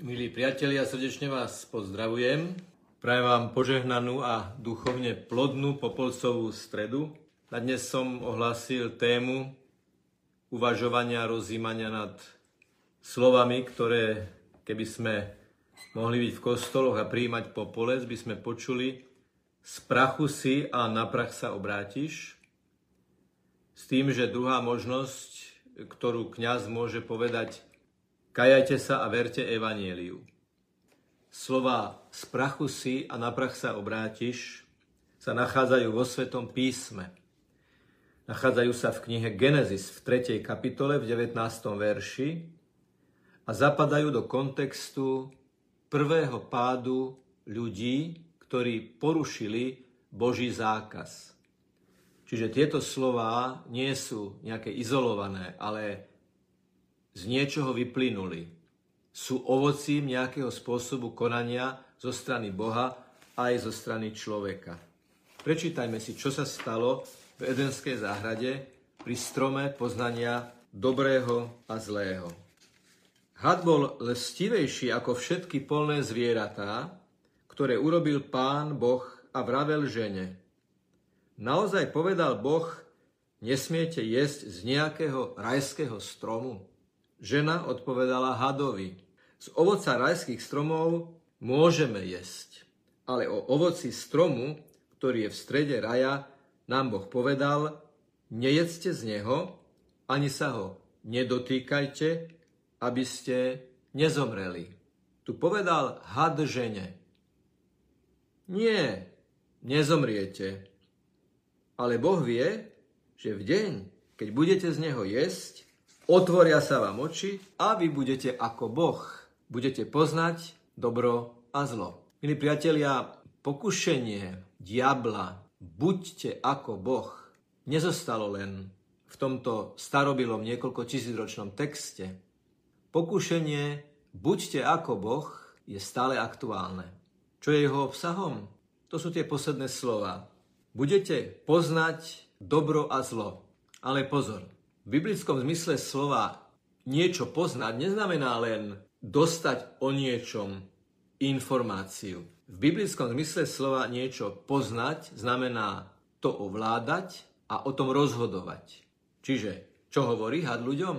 Milí priatelia, srdečne vás pozdravujem. Prajem vám požehnanú a duchovne plodnú popolcovú stredu. Na dnes som ohlásil tému uvažovania, rozímania nad slovami, ktoré keby sme mohli byť v kostoloch a príjmať popolec, by sme počuli z prachu si a na prach sa obrátiš. S tým, že druhá možnosť, ktorú kňaz môže povedať, Kajajte sa a verte evanieliu. Slova z prachu si a na prach sa obrátiš sa nachádzajú vo Svetom písme. Nachádzajú sa v knihe Genesis v 3. kapitole v 19. verši a zapadajú do kontextu prvého pádu ľudí, ktorí porušili Boží zákaz. Čiže tieto slova nie sú nejaké izolované, ale z niečoho vyplynuli. Sú ovocím nejakého spôsobu konania zo strany Boha aj zo strany človeka. Prečítajme si, čo sa stalo v Edenskej záhrade pri strome poznania dobrého a zlého. Had bol lestivejší ako všetky polné zvieratá, ktoré urobil pán Boh a vravel žene. Naozaj povedal Boh, nesmiete jesť z nejakého rajského stromu? Žena odpovedala hadovi, z ovoca rajských stromov môžeme jesť, ale o ovoci stromu, ktorý je v strede raja, nám Boh povedal, nejedzte z neho, ani sa ho nedotýkajte, aby ste nezomreli. Tu povedal had žene. Nie, nezomriete. Ale Boh vie, že v deň, keď budete z neho jesť, Otvoria sa vám oči a vy budete ako Boh. Budete poznať dobro a zlo. Milí priatelia, pokušenie diabla, buďte ako Boh, nezostalo len v tomto starobilom niekoľko tisícročnom texte. Pokušenie, buďte ako Boh, je stále aktuálne. Čo je jeho obsahom? To sú tie posledné slova. Budete poznať dobro a zlo. Ale pozor, v biblickom zmysle slova niečo poznať neznamená len dostať o niečom informáciu. V biblickom zmysle slova niečo poznať znamená to ovládať a o tom rozhodovať. Čiže, čo hovorí had ľuďom?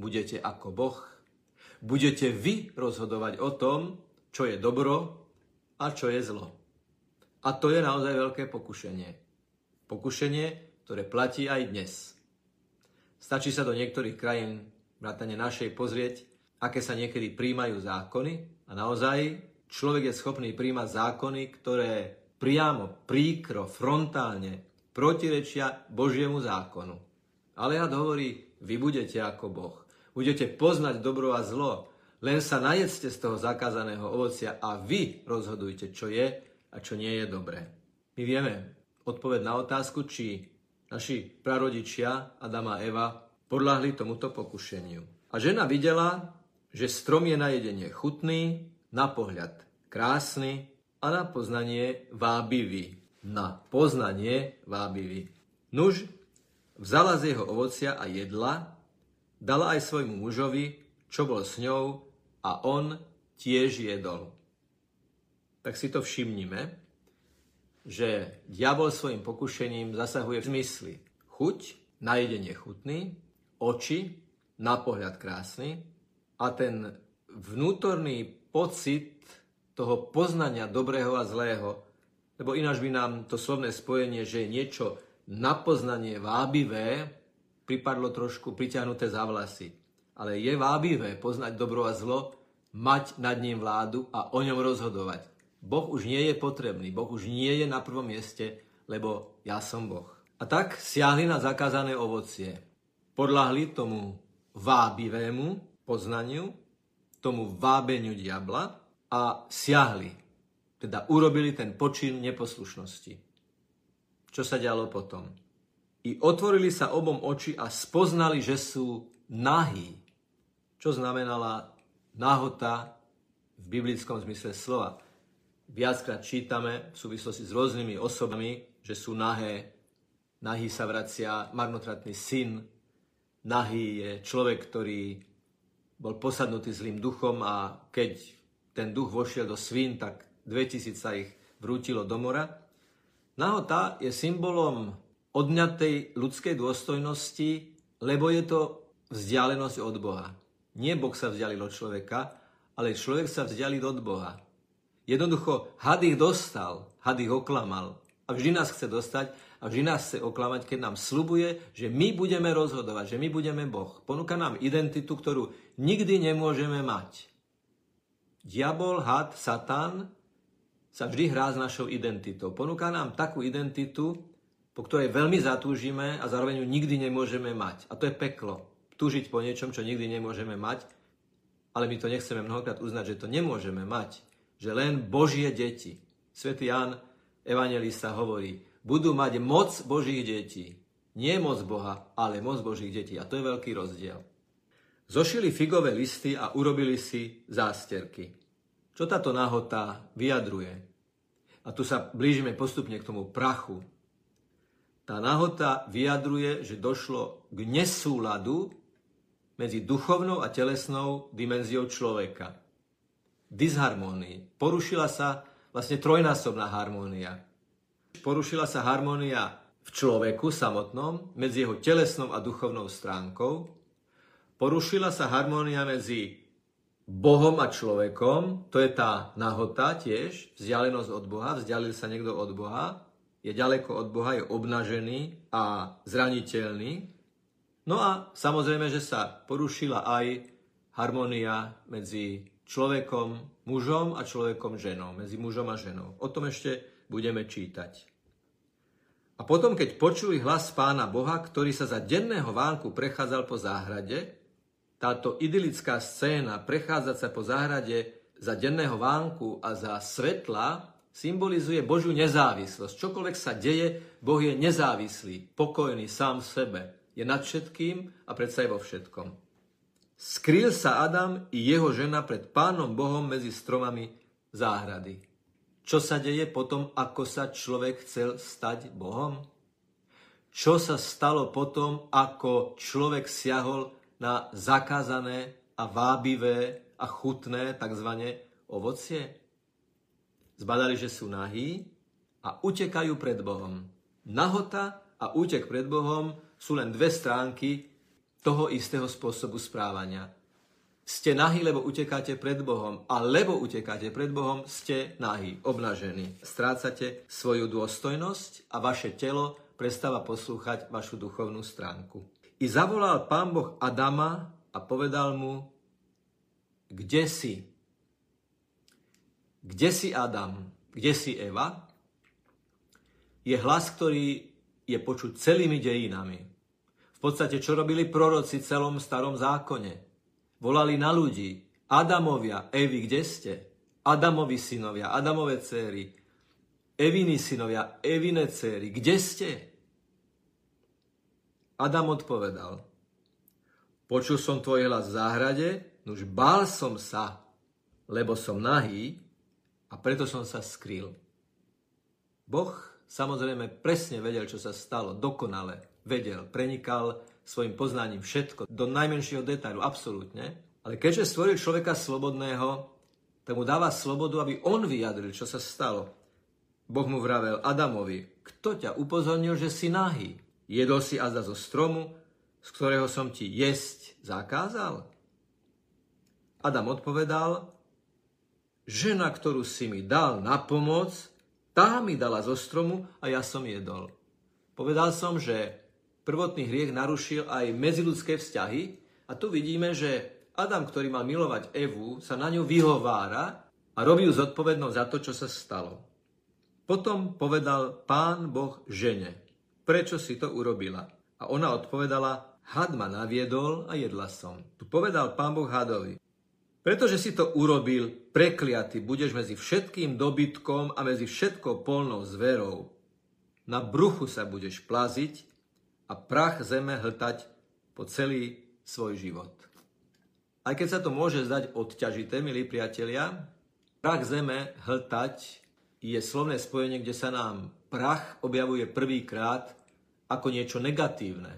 Budete ako Boh. Budete vy rozhodovať o tom, čo je dobro a čo je zlo. A to je naozaj veľké pokušenie. Pokušenie, ktoré platí aj dnes. Stačí sa do niektorých krajín, vrátane našej, pozrieť, aké sa niekedy príjmajú zákony a naozaj človek je schopný príjmať zákony, ktoré priamo, príkro, frontálne protirečia Božiemu zákonu. Ale ja hovorí, vy budete ako Boh. Budete poznať dobro a zlo. Len sa najedzte z toho zakázaného ovocia a vy rozhodujte, čo je a čo nie je dobré. My vieme odpoveď na otázku, či naši prarodičia Adama a Eva podľahli tomuto pokušeniu. A žena videla, že strom je na jedenie chutný, na pohľad krásny a na poznanie vábivý. Na poznanie vábivý. Nuž vzala z jeho ovocia a jedla, dala aj svojmu mužovi, čo bol s ňou, a on tiež jedol. Tak si to všimnime, že diabol svojim pokušením zasahuje v zmysli chuť, na jedenie chutný, oči, na pohľad krásny a ten vnútorný pocit toho poznania dobrého a zlého, lebo ináč by nám to slovné spojenie, že je niečo na poznanie vábivé, pripadlo trošku priťahnuté za vlasy. Ale je vábivé poznať dobro a zlo, mať nad ním vládu a o ňom rozhodovať. Boh už nie je potrebný, Boh už nie je na prvom mieste, lebo ja som Boh. A tak siahli na zakázané ovocie. Podľahli tomu vábivému poznaniu, tomu vábeniu diabla a siahli. Teda urobili ten počin neposlušnosti. Čo sa dialo potom? I otvorili sa obom oči a spoznali, že sú nahí. Čo znamenala nahota v biblickom zmysle slova viackrát čítame v súvislosti s rôznymi osobami, že sú nahé, nahý sa vracia marnotratný syn, nahý je človek, ktorý bol posadnutý zlým duchom a keď ten duch vošiel do svín, tak 2000 sa ich vrútilo do mora. Nahota je symbolom odňatej ľudskej dôstojnosti, lebo je to vzdialenosť od Boha. Nie Boh sa vzdialil od človeka, ale človek sa vzdialil od Boha. Jednoducho, had ich dostal, had ich oklamal. A vždy nás chce dostať a vždy nás chce oklamať, keď nám slubuje, že my budeme rozhodovať, že my budeme Boh. Ponúka nám identitu, ktorú nikdy nemôžeme mať. Diabol, had, Satan sa vždy hrá s našou identitou. Ponúka nám takú identitu, po ktorej veľmi zatúžime a zároveň ju nikdy nemôžeme mať. A to je peklo. Túžiť po niečom, čo nikdy nemôžeme mať, ale my to nechceme mnohokrát uznať, že to nemôžeme mať. Že len Božie deti. Svetý Ján, evangelista, hovorí, budú mať moc Božích detí. Nie moc Boha, ale moc Božích detí. A to je veľký rozdiel. Zošili figové listy a urobili si zásterky. Čo táto nahota vyjadruje? A tu sa blížime postupne k tomu prachu. Tá nahota vyjadruje, že došlo k nesúladu medzi duchovnou a telesnou dimenziou človeka. Disharmónii. Porušila sa vlastne trojnásobná harmónia. Porušila sa harmónia v človeku samotnom, medzi jeho telesnou a duchovnou stránkou, Porušila sa harmónia medzi Bohom a človekom, to je tá nahota tiež, vzdialenosť od Boha, vzdialil sa niekto od Boha, je ďaleko od Boha, je obnažený a zraniteľný. No a samozrejme, že sa porušila aj harmónia medzi človekom, mužom a človekom, ženou, medzi mužom a ženou. O tom ešte budeme čítať. A potom, keď počuli hlas pána Boha, ktorý sa za denného vánku prechádzal po záhrade, táto idylická scéna prechádzať sa po záhrade za denného vánku a za svetla symbolizuje Božiu nezávislosť. Čokoľvek sa deje, Boh je nezávislý, pokojný sám v sebe. Je nad všetkým a predsa je vo všetkom. Skryl sa Adam i jeho žena pred pánom Bohom medzi stromami záhrady. Čo sa deje potom, ako sa človek chcel stať Bohom? Čo sa stalo potom, ako človek siahol na zakázané a vábivé a chutné tzv. ovocie? Zbadali, že sú nahí a utekajú pred Bohom. Nahota a útek pred Bohom sú len dve stránky toho istého spôsobu správania. Ste nahí, lebo utekáte pred Bohom. A lebo utekáte pred Bohom, ste nahí, obnažení. Strácate svoju dôstojnosť a vaše telo prestáva poslúchať vašu duchovnú stránku. I zavolal pán Boh Adama a povedal mu, kde si? Kde si Adam? Kde si Eva? Je hlas, ktorý je počuť celými dejinami. Podstate, čo robili proroci v celom starom zákone? Volali na ľudí. Adamovia, Evi, kde ste? Adamovi synovia, Adamove céry, Eviny synovia, Evine céry, kde ste? Adam odpovedal, počul som tvoj hlas v záhrade, nuž bál som sa, lebo som nahý a preto som sa skrýl. Boh samozrejme presne vedel, čo sa stalo, dokonale vedel, prenikal svojim poznaním všetko, do najmenšieho detailu, absolútne. Ale keďže stvoril človeka slobodného, tak mu dáva slobodu, aby on vyjadril, čo sa stalo. Boh mu vravel Adamovi, kto ťa upozornil, že si nahý? Jedol si azda zo stromu, z ktorého som ti jesť zakázal? Adam odpovedal, žena, ktorú si mi dal na pomoc, tá mi dala zo stromu a ja som jedol. Povedal som, že prvotný hriech narušil aj medziludské vzťahy a tu vidíme, že Adam, ktorý mal milovať Evu, sa na ňu vyhovára a robí ju zodpovednou za to, čo sa stalo. Potom povedal pán Boh žene, prečo si to urobila? A ona odpovedala, had ma naviedol a jedla som. Tu povedal pán Boh hadovi, pretože si to urobil, prekliaty budeš medzi všetkým dobytkom a medzi všetkou polnou zverou. Na bruchu sa budeš plaziť a prach zeme hltať po celý svoj život. Aj keď sa to môže zdať odťažité, milí priatelia, prach zeme hltať je slovné spojenie, kde sa nám prach objavuje prvýkrát ako niečo negatívne.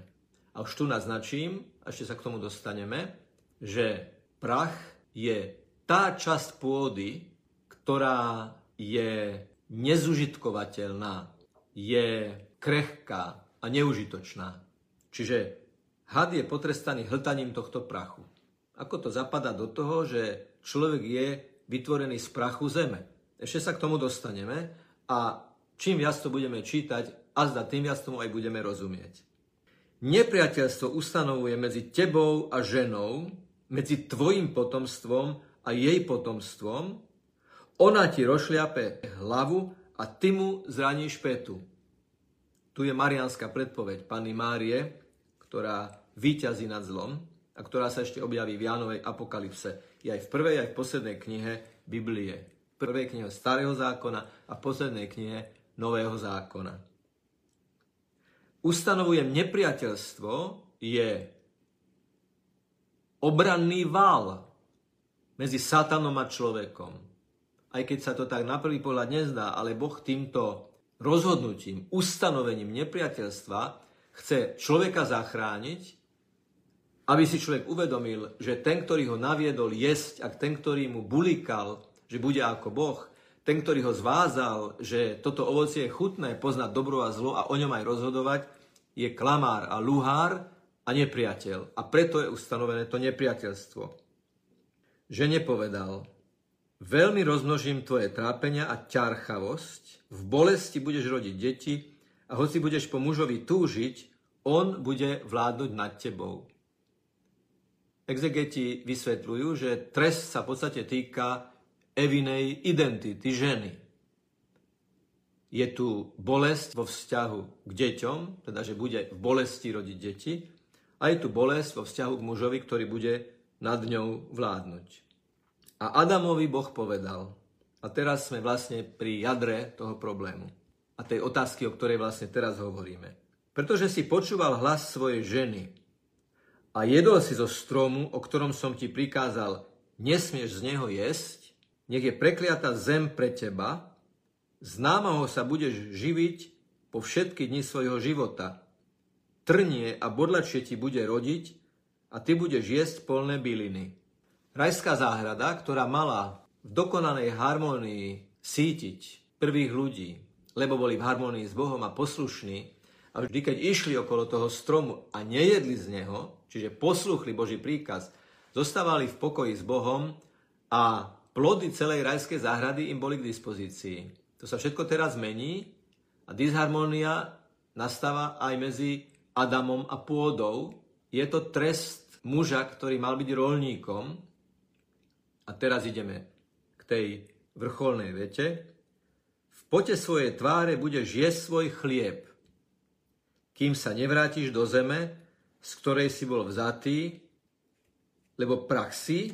A už tu naznačím, a ešte sa k tomu dostaneme, že Prach je tá časť pôdy, ktorá je nezužitkovateľná, je krehká a neužitočná. Čiže had je potrestaný hltaním tohto prachu. Ako to zapadá do toho, že človek je vytvorený z prachu zeme. Ešte sa k tomu dostaneme a čím viac to budeme čítať, a zda tým viac tomu aj budeme rozumieť. Nepriateľstvo ustanovuje medzi tebou a ženou, medzi tvojim potomstvom a jej potomstvom, ona ti rošliape hlavu a ty mu zraníš petu. Tu je marianská predpoveď Panny Márie, ktorá výťazí nad zlom a ktorá sa ešte objaví v Jánovej apokalypse. Je aj v prvej, aj v poslednej knihe Biblie. V prvej knihe Starého zákona a v poslednej knihe Nového zákona. Ustanovujem nepriateľstvo je obranný val medzi satanom a človekom. Aj keď sa to tak na prvý pohľad nezdá, ale Boh týmto rozhodnutím, ustanovením nepriateľstva chce človeka zachrániť, aby si človek uvedomil, že ten, ktorý ho naviedol jesť a ten, ktorý mu bulikal, že bude ako Boh, ten, ktorý ho zvázal, že toto ovocie je chutné, poznať dobro a zlo a o ňom aj rozhodovať, je klamár a luhár a nepriateľ. A preto je ustanovené to nepriateľstvo že nepovedal, veľmi rozmnožím tvoje trápenia a ťarchavosť, v bolesti budeš rodiť deti a hoci budeš po mužovi túžiť, on bude vládnuť nad tebou. Exegeti vysvetľujú, že trest sa v podstate týka evinej identity ženy. Je tu bolesť vo vzťahu k deťom, teda že bude v bolesti rodiť deti, a je tu bolesť vo vzťahu k mužovi, ktorý bude nad ňou vládnuť. A Adamovi Boh povedal, a teraz sme vlastne pri jadre toho problému a tej otázky, o ktorej vlastne teraz hovoríme. Pretože si počúval hlas svojej ženy a jedol si zo stromu, o ktorom som ti prikázal, nesmieš z neho jesť, nech je prekliata zem pre teba, známaho sa budeš živiť po všetky dni svojho života. Trnie a bodlačie ti bude rodiť a ty budeš jesť polné byliny. Rajská záhrada, ktorá mala v dokonanej harmónii sítiť prvých ľudí, lebo boli v harmónii s Bohom a poslušní, a vždy, keď išli okolo toho stromu a nejedli z neho, čiže posluchli Boží príkaz, zostávali v pokoji s Bohom a plody celej rajskej záhrady im boli k dispozícii. To sa všetko teraz mení a disharmónia nastáva aj medzi Adamom a pôdou. Je to trest muža, ktorý mal byť rolníkom. A teraz ideme k tej vrcholnej vete. V pote svojej tváre budeš jesť svoj chlieb, kým sa nevrátiš do zeme, z ktorej si bol vzatý, lebo prach si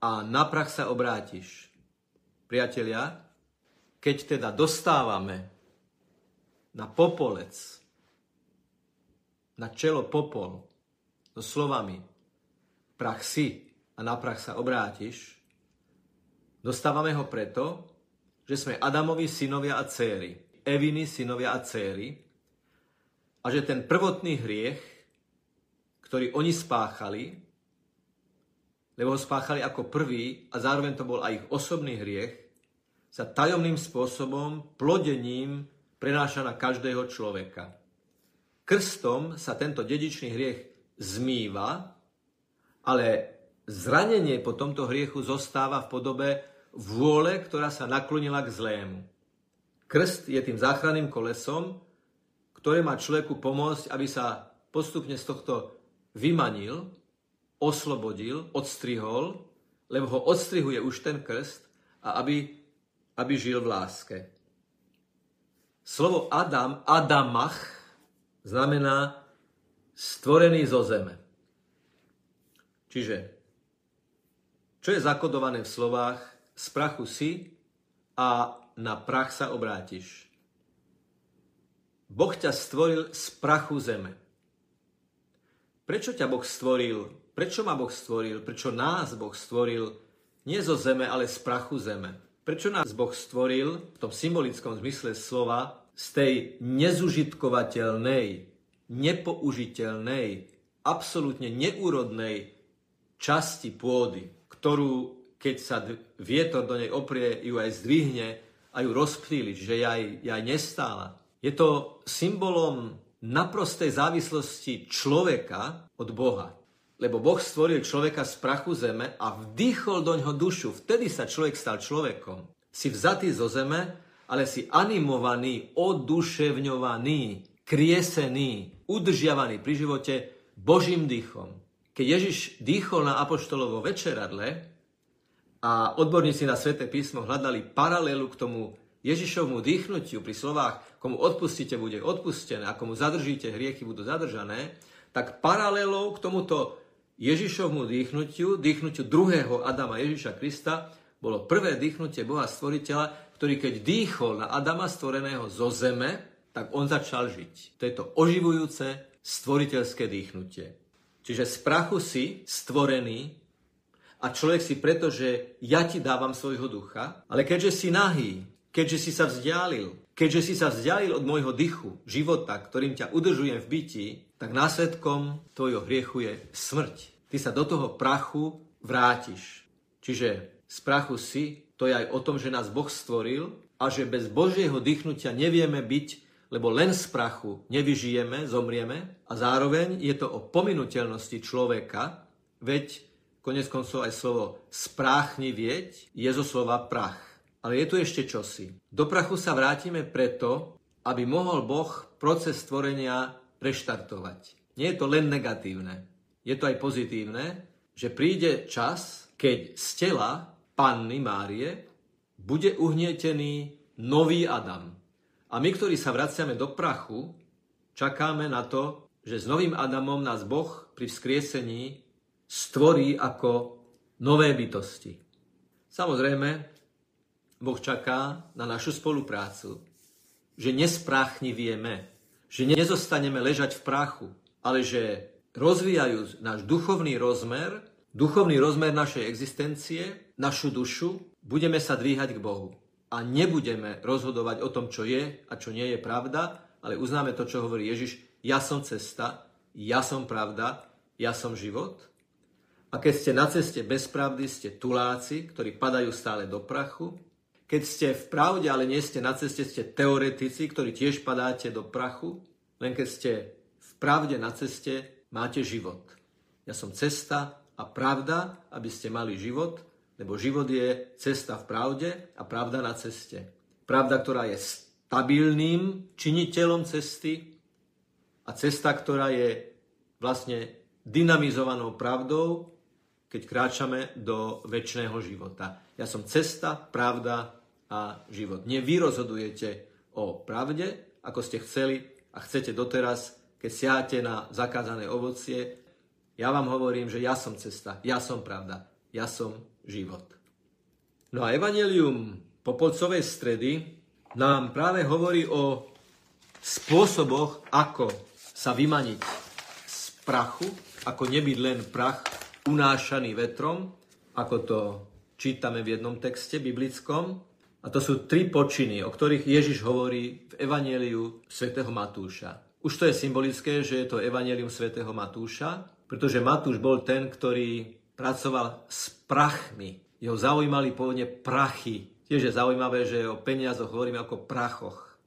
a na prach sa obrátiš. Priatelia, keď teda dostávame na popolec, na čelo popol, so slovami prach si a na prach sa obrátiš, dostávame ho preto, že sme Adamovi synovia a céry, Eviny synovia a céry a že ten prvotný hriech, ktorý oni spáchali, lebo ho spáchali ako prvý a zároveň to bol aj ich osobný hriech, sa tajomným spôsobom, plodením prenáša na každého človeka. Krstom sa tento dedičný hriech zmýva, ale zranenie po tomto hriechu zostáva v podobe vôle, ktorá sa naklonila k zlému. Krst je tým záchranným kolesom, ktoré má človeku pomôcť, aby sa postupne z tohto vymanil, oslobodil, odstrihol, lebo ho odstrihuje už ten krst a aby, aby žil v láske. Slovo Adam, Adamach, znamená stvorený zo zeme. Čiže, čo je zakodované v slovách z prachu si a na prach sa obrátiš. Boh ťa stvoril z prachu zeme. Prečo ťa Boh stvoril? Prečo ma Boh stvoril? Prečo nás Boh stvoril? Nie zo zeme, ale z prachu zeme. Prečo nás Boh stvoril v tom symbolickom zmysle slova z tej nezužitkovateľnej, nepoužiteľnej, absolútne neúrodnej časti pôdy, ktorú keď sa vietor do nej oprie, ju aj zdvihne a ju rozptýli, že aj, aj nestála. Je to symbolom naprostej závislosti človeka od Boha. Lebo Boh stvoril človeka z prachu zeme a vdýchol do ňoho dušu. Vtedy sa človek stal človekom. Si vzatý zo zeme, ale si animovaný, oduševňovaný, kriesený, udržiavaný pri živote Božím dýchom. Keď Ježiš dýchol na apoštolovo večeradle, a odborníci na sväté písmo hľadali paralelu k tomu Ježišovmu dýchnutiu pri slovách, komu odpustíte, bude odpustené, a komu zadržíte, hriechy budú zadržané, tak paralelou k tomuto Ježišovmu dýchnutiu, dýchnutiu druhého Adama Ježiša Krista, bolo prvé dýchnutie Boha Stvoriteľa, ktorý keď dýchol na Adama stvoreného zo zeme, tak on začal žiť. To je to oživujúce stvoriteľské dýchnutie. Čiže z prachu si stvorený a človek si preto, že ja ti dávam svojho ducha, ale keďže si nahý, keďže si sa vzdialil, keďže si sa vzdialil od môjho dychu, života, ktorým ťa udržujem v byti, tak následkom tvojho hriechu je smrť. Ty sa do toho prachu vrátiš. Čiže z prachu si, to je aj o tom, že nás Boh stvoril a že bez Božieho dýchnutia nevieme byť, lebo len z prachu nevyžijeme, zomrieme a zároveň je to o pominuteľnosti človeka, veď konec koncov aj slovo vieť je zo slova prach. Ale je tu ešte čosi. Do prachu sa vrátime preto, aby mohol Boh proces stvorenia reštartovať. Nie je to len negatívne, je to aj pozitívne, že príde čas, keď z tela panny Márie bude uhnietený nový Adam. A my, ktorí sa vraciame do prachu, čakáme na to, že s novým Adamom nás Boh pri vzkriesení stvorí ako nové bytosti. Samozrejme, Boh čaká na našu spoluprácu, že vieme, že nezostaneme ležať v prachu, ale že rozvíjajúc náš duchovný rozmer, duchovný rozmer našej existencie, našu dušu, budeme sa dvíhať k Bohu. A nebudeme rozhodovať o tom, čo je a čo nie je pravda, ale uznáme to, čo hovorí Ježiš, ja som cesta, ja som pravda, ja som život – a keď ste na ceste bez pravdy, ste tuláci, ktorí padajú stále do prachu. Keď ste v pravde, ale nie ste na ceste, ste teoretici, ktorí tiež padáte do prachu. Len keď ste v pravde na ceste, máte život. Ja som cesta a pravda, aby ste mali život, lebo život je cesta v pravde a pravda na ceste. Pravda, ktorá je stabilným činiteľom cesty a cesta, ktorá je vlastne dynamizovanou pravdou, keď kráčame do väčšného života. Ja som cesta, pravda a život. Nie vy rozhodujete o pravde, ako ste chceli a chcete doteraz, keď siate na zakázané ovocie. Ja vám hovorím, že ja som cesta, ja som pravda, ja som život. No a Evangelium Popolcovej stredy nám práve hovorí o spôsoboch, ako sa vymaniť z prachu, ako nebyť len prach, unášaný vetrom, ako to čítame v jednom texte biblickom. A to sú tri počiny, o ktorých Ježiš hovorí v Evangeliu svätého Matúša. Už to je symbolické, že je to Evangelium svätého Matúša, pretože Matúš bol ten, ktorý pracoval s prachmi. Jeho zaujímali pôvodne prachy. Tiež je zaujímavé, že o peniazoch hovoríme ako prachoch.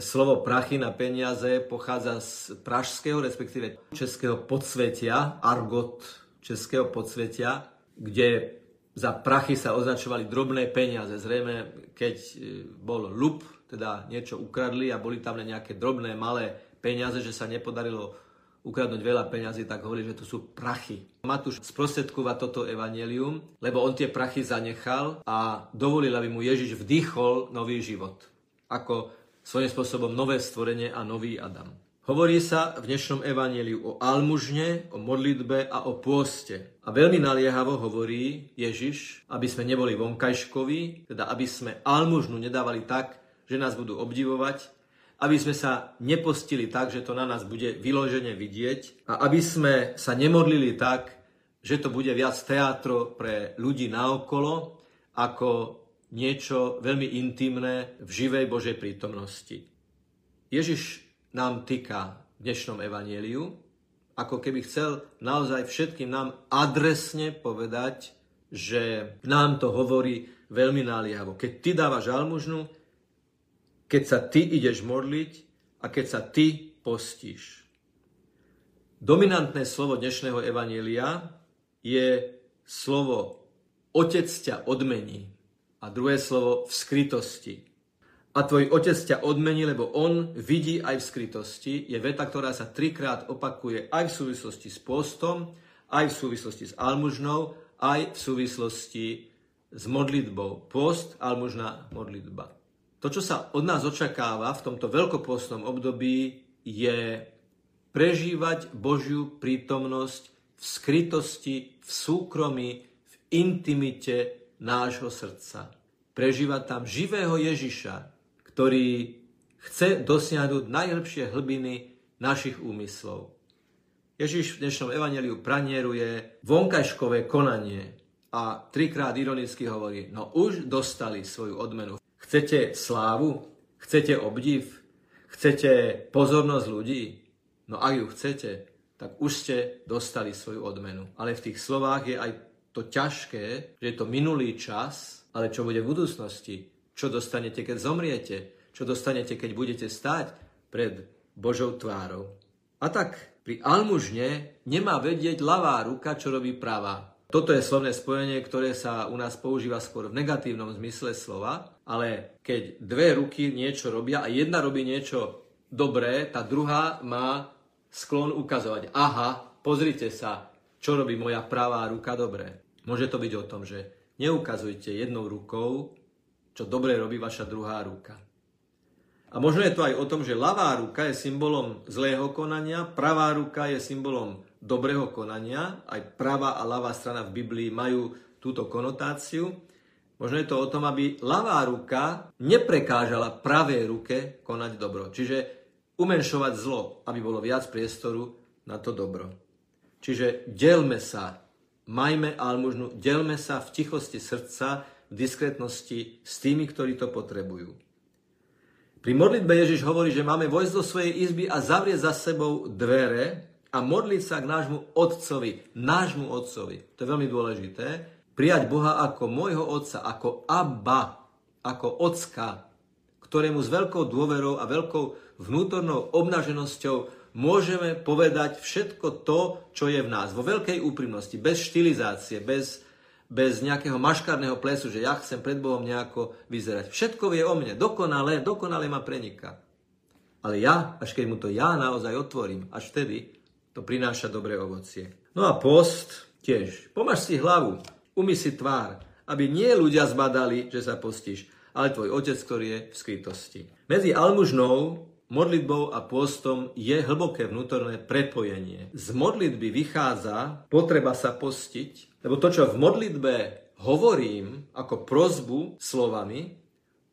Slovo prachy na peniaze pochádza z pražského, respektíve českého podsvetia, argot českého podsvetia, kde za prachy sa označovali drobné peniaze. Zrejme, keď e, bol lup, teda niečo ukradli a boli tam nejaké drobné, malé peniaze, že sa nepodarilo ukradnúť veľa peňazí, tak hovorí, že to sú prachy. Matúš sprostredkúva toto evanelium, lebo on tie prachy zanechal a dovolil, aby mu Ježiš vdýchol nový život. Ako svojím spôsobom nové stvorenie a nový Adam. Hovorí sa v dnešnom evaníliu o almužne, o modlitbe a o pôste. A veľmi naliehavo hovorí Ježiš, aby sme neboli vonkajškoví, teda aby sme almužnu nedávali tak, že nás budú obdivovať, aby sme sa nepostili tak, že to na nás bude vyložene vidieť a aby sme sa nemodlili tak, že to bude viac teátro pre ľudí naokolo, ako niečo veľmi intimné v živej Božej prítomnosti. Ježiš nám týka v dnešnom evanieliu, ako keby chcel naozaj všetkým nám adresne povedať, že nám to hovorí veľmi naliehavo. Keď ty dávaš almužnu, keď sa ty ideš modliť a keď sa ty postíš. Dominantné slovo dnešného evanielia je slovo Otec ťa odmení a druhé slovo v skrytosti. A tvoj otec ťa odmení, lebo on vidí aj v skrytosti. Je veta, ktorá sa trikrát opakuje aj v súvislosti s postom, aj v súvislosti s almužnou, aj v súvislosti s modlitbou. Post, almužná, modlitba. To, čo sa od nás očakáva v tomto veľkopostnom období, je prežívať Božiu prítomnosť v skrytosti, v súkromí, v intimite nášho srdca. Prežívať tam živého Ježiša, ktorý chce dosiahnuť najlepšie hlbiny našich úmyslov. Ježiš v dnešnom evaneliu pranieruje vonkajškové konanie a trikrát ironicky hovorí, no už dostali svoju odmenu. Chcete slávu? Chcete obdiv? Chcete pozornosť ľudí? No ak ju chcete, tak už ste dostali svoju odmenu. Ale v tých slovách je aj to ťažké, že je to minulý čas, ale čo bude v budúcnosti? čo dostanete, keď zomriete, čo dostanete, keď budete stáť pred Božou tvárou. A tak pri almužne nemá vedieť ľavá ruka, čo robí pravá. Toto je slovné spojenie, ktoré sa u nás používa skôr v negatívnom zmysle slova, ale keď dve ruky niečo robia a jedna robí niečo dobré, tá druhá má sklon ukazovať. Aha, pozrite sa, čo robí moja pravá ruka dobré. Môže to byť o tom, že neukazujte jednou rukou čo dobre robí vaša druhá ruka. A možno je to aj o tom, že ľavá ruka je symbolom zlého konania, pravá ruka je symbolom dobrého konania, aj pravá a ľavá strana v Biblii majú túto konotáciu. Možno je to o tom, aby ľavá ruka neprekážala pravej ruke konať dobro. Čiže umenšovať zlo, aby bolo viac priestoru na to dobro. Čiže delme sa, majme almužnu, delme sa v tichosti srdca, v diskrétnosti s tými, ktorí to potrebujú. Pri modlitbe Ježiš hovorí, že máme vojsť do svojej izby a zavrieť za sebou dvere a modliť sa k nášmu Otcovi, nášmu Otcovi. To je veľmi dôležité. Prijať Boha ako môjho Otca, ako Abba, ako Ocka, ktorému s veľkou dôverou a veľkou vnútornou obnaženosťou môžeme povedať všetko to, čo je v nás. Vo veľkej úprimnosti, bez štilizácie, bez bez nejakého maškárneho plesu, že ja chcem pred Bohom nejako vyzerať. Všetko vie o mne, dokonale, dokonale ma preniká. Ale ja, až keď mu to ja naozaj otvorím, až vtedy to prináša dobré ovocie. No a post tiež. Pomáš si hlavu, umy si tvár, aby nie ľudia zbadali, že sa postíš, ale tvoj otec, ktorý je v skrytosti. Medzi almužnou modlitbou a pôstom je hlboké vnútorné prepojenie. Z modlitby vychádza potreba sa postiť, lebo to, čo v modlitbe hovorím ako prozbu slovami,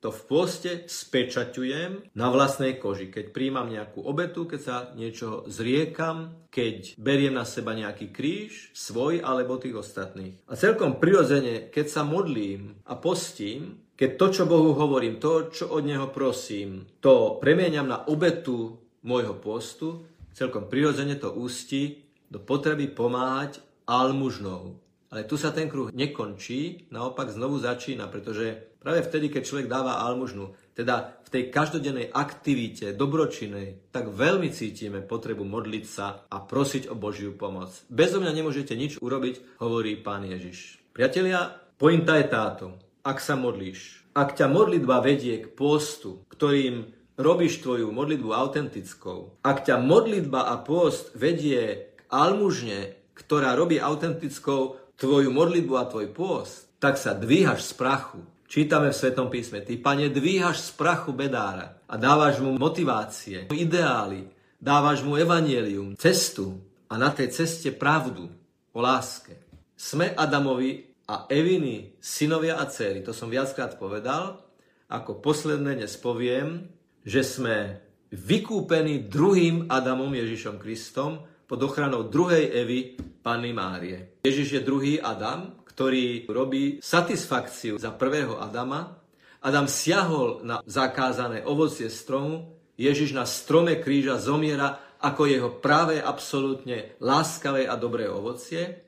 to v pôste spečaťujem na vlastnej koži. Keď príjmam nejakú obetu, keď sa niečo zriekam, keď beriem na seba nejaký kríž, svoj alebo tých ostatných. A celkom prirodzene, keď sa modlím a postím, keď to, čo Bohu hovorím, to, čo od Neho prosím, to premieňam na obetu môjho postu, celkom prirodzene to ústi do potreby pomáhať almužnou. Ale tu sa ten kruh nekončí, naopak znovu začína, pretože práve vtedy, keď človek dáva almužnu, teda v tej každodennej aktivite, dobročinej, tak veľmi cítime potrebu modliť sa a prosiť o Božiu pomoc. Bezo mňa nemôžete nič urobiť, hovorí pán Ježiš. Priatelia, pointa je táto ak sa modlíš. Ak ťa modlitba vedie k postu, ktorým robíš tvoju modlitbu autentickou, ak ťa modlitba a post vedie k almužne, ktorá robí autentickou tvoju modlitbu a tvoj post, tak sa dvíhaš z prachu. Čítame v Svetom písme, ty, pane, dvíhaš z prachu bedára a dávaš mu motivácie, ideály, dávaš mu evanielium, cestu a na tej ceste pravdu o láske. Sme Adamovi a Eviny, synovia a céry, to som viackrát povedal, ako posledné dnes poviem, že sme vykúpení druhým Adamom Ježišom Kristom pod ochranou druhej Evy, Panny Márie. Ježiš je druhý Adam, ktorý robí satisfakciu za prvého Adama. Adam siahol na zakázané ovocie stromu, Ježiš na strome kríža zomiera ako jeho práve absolútne láskavé a dobré ovocie.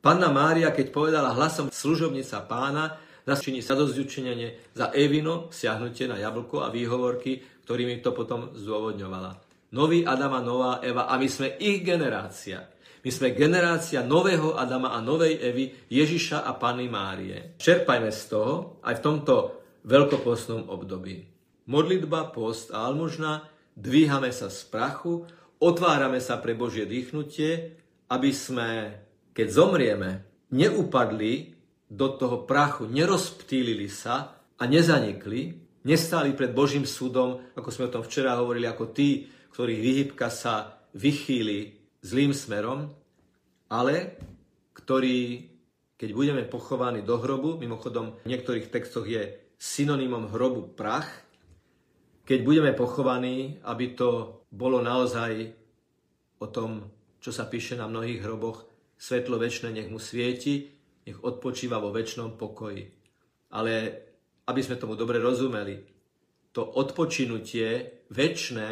Panna Mária, keď povedala hlasom služobnica pána, začiní sa dosť za Evino, siahnutie na jablko a výhovorky, ktorými to potom zdôvodňovala. Nový Adama, nová Eva a my sme ich generácia. My sme generácia nového Adama a novej Evy, Ježiša a Panny Márie. Čerpajme z toho aj v tomto veľkopostnom období. Modlitba, post a almužna dvíhame sa z prachu, otvárame sa pre Božie dýchnutie, aby sme, keď zomrieme, neupadli do toho prachu, nerozptýlili sa a nezanikli, nestáli pred Božím súdom, ako sme o tom včera hovorili, ako tí, ktorých vyhybka sa vychýli zlým smerom, ale ktorí, keď budeme pochovaní do hrobu, mimochodom v niektorých textoch je synonymom hrobu prach, keď budeme pochovaní, aby to bolo naozaj o tom, čo sa píše na mnohých hroboch, svetlo väčšie nech mu svieti, nech odpočíva vo väčšnom pokoji. Ale aby sme tomu dobre rozumeli, to odpočinutie väčšné,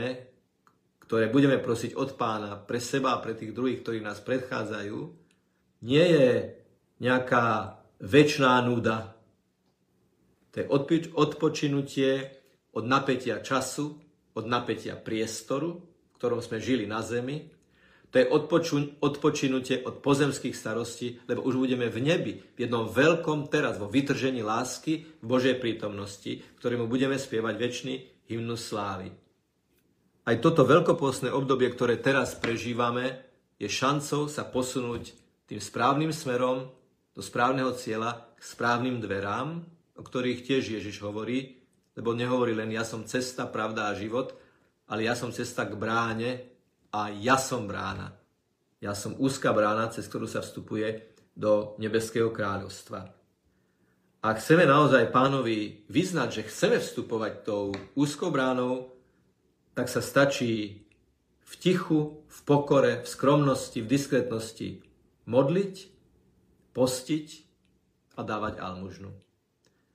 ktoré budeme prosiť od pána pre seba a pre tých druhých, ktorí nás predchádzajú, nie je nejaká väčšiná núda. To je odpočinutie od napätia času, od napätia priestoru, v ktorom sme žili na zemi. To je odpočinutie od pozemských starostí, lebo už budeme v nebi, v jednom veľkom teraz, vo vytržení lásky v Božej prítomnosti, ktorému budeme spievať väčší hymnus slávy. Aj toto veľkopostné obdobie, ktoré teraz prežívame, je šancou sa posunúť tým správnym smerom do správneho cieľa, k správnym dverám, o ktorých tiež Ježiš hovorí, lebo nehovorí len ja som cesta, pravda a život, ale ja som cesta k bráne a ja som brána. Ja som úzka brána, cez ktorú sa vstupuje do nebeského kráľovstva. Ak chceme naozaj pánovi vyznať, že chceme vstupovať tou úzkou bránou, tak sa stačí v tichu, v pokore, v skromnosti, v diskretnosti modliť, postiť a dávať almužnu.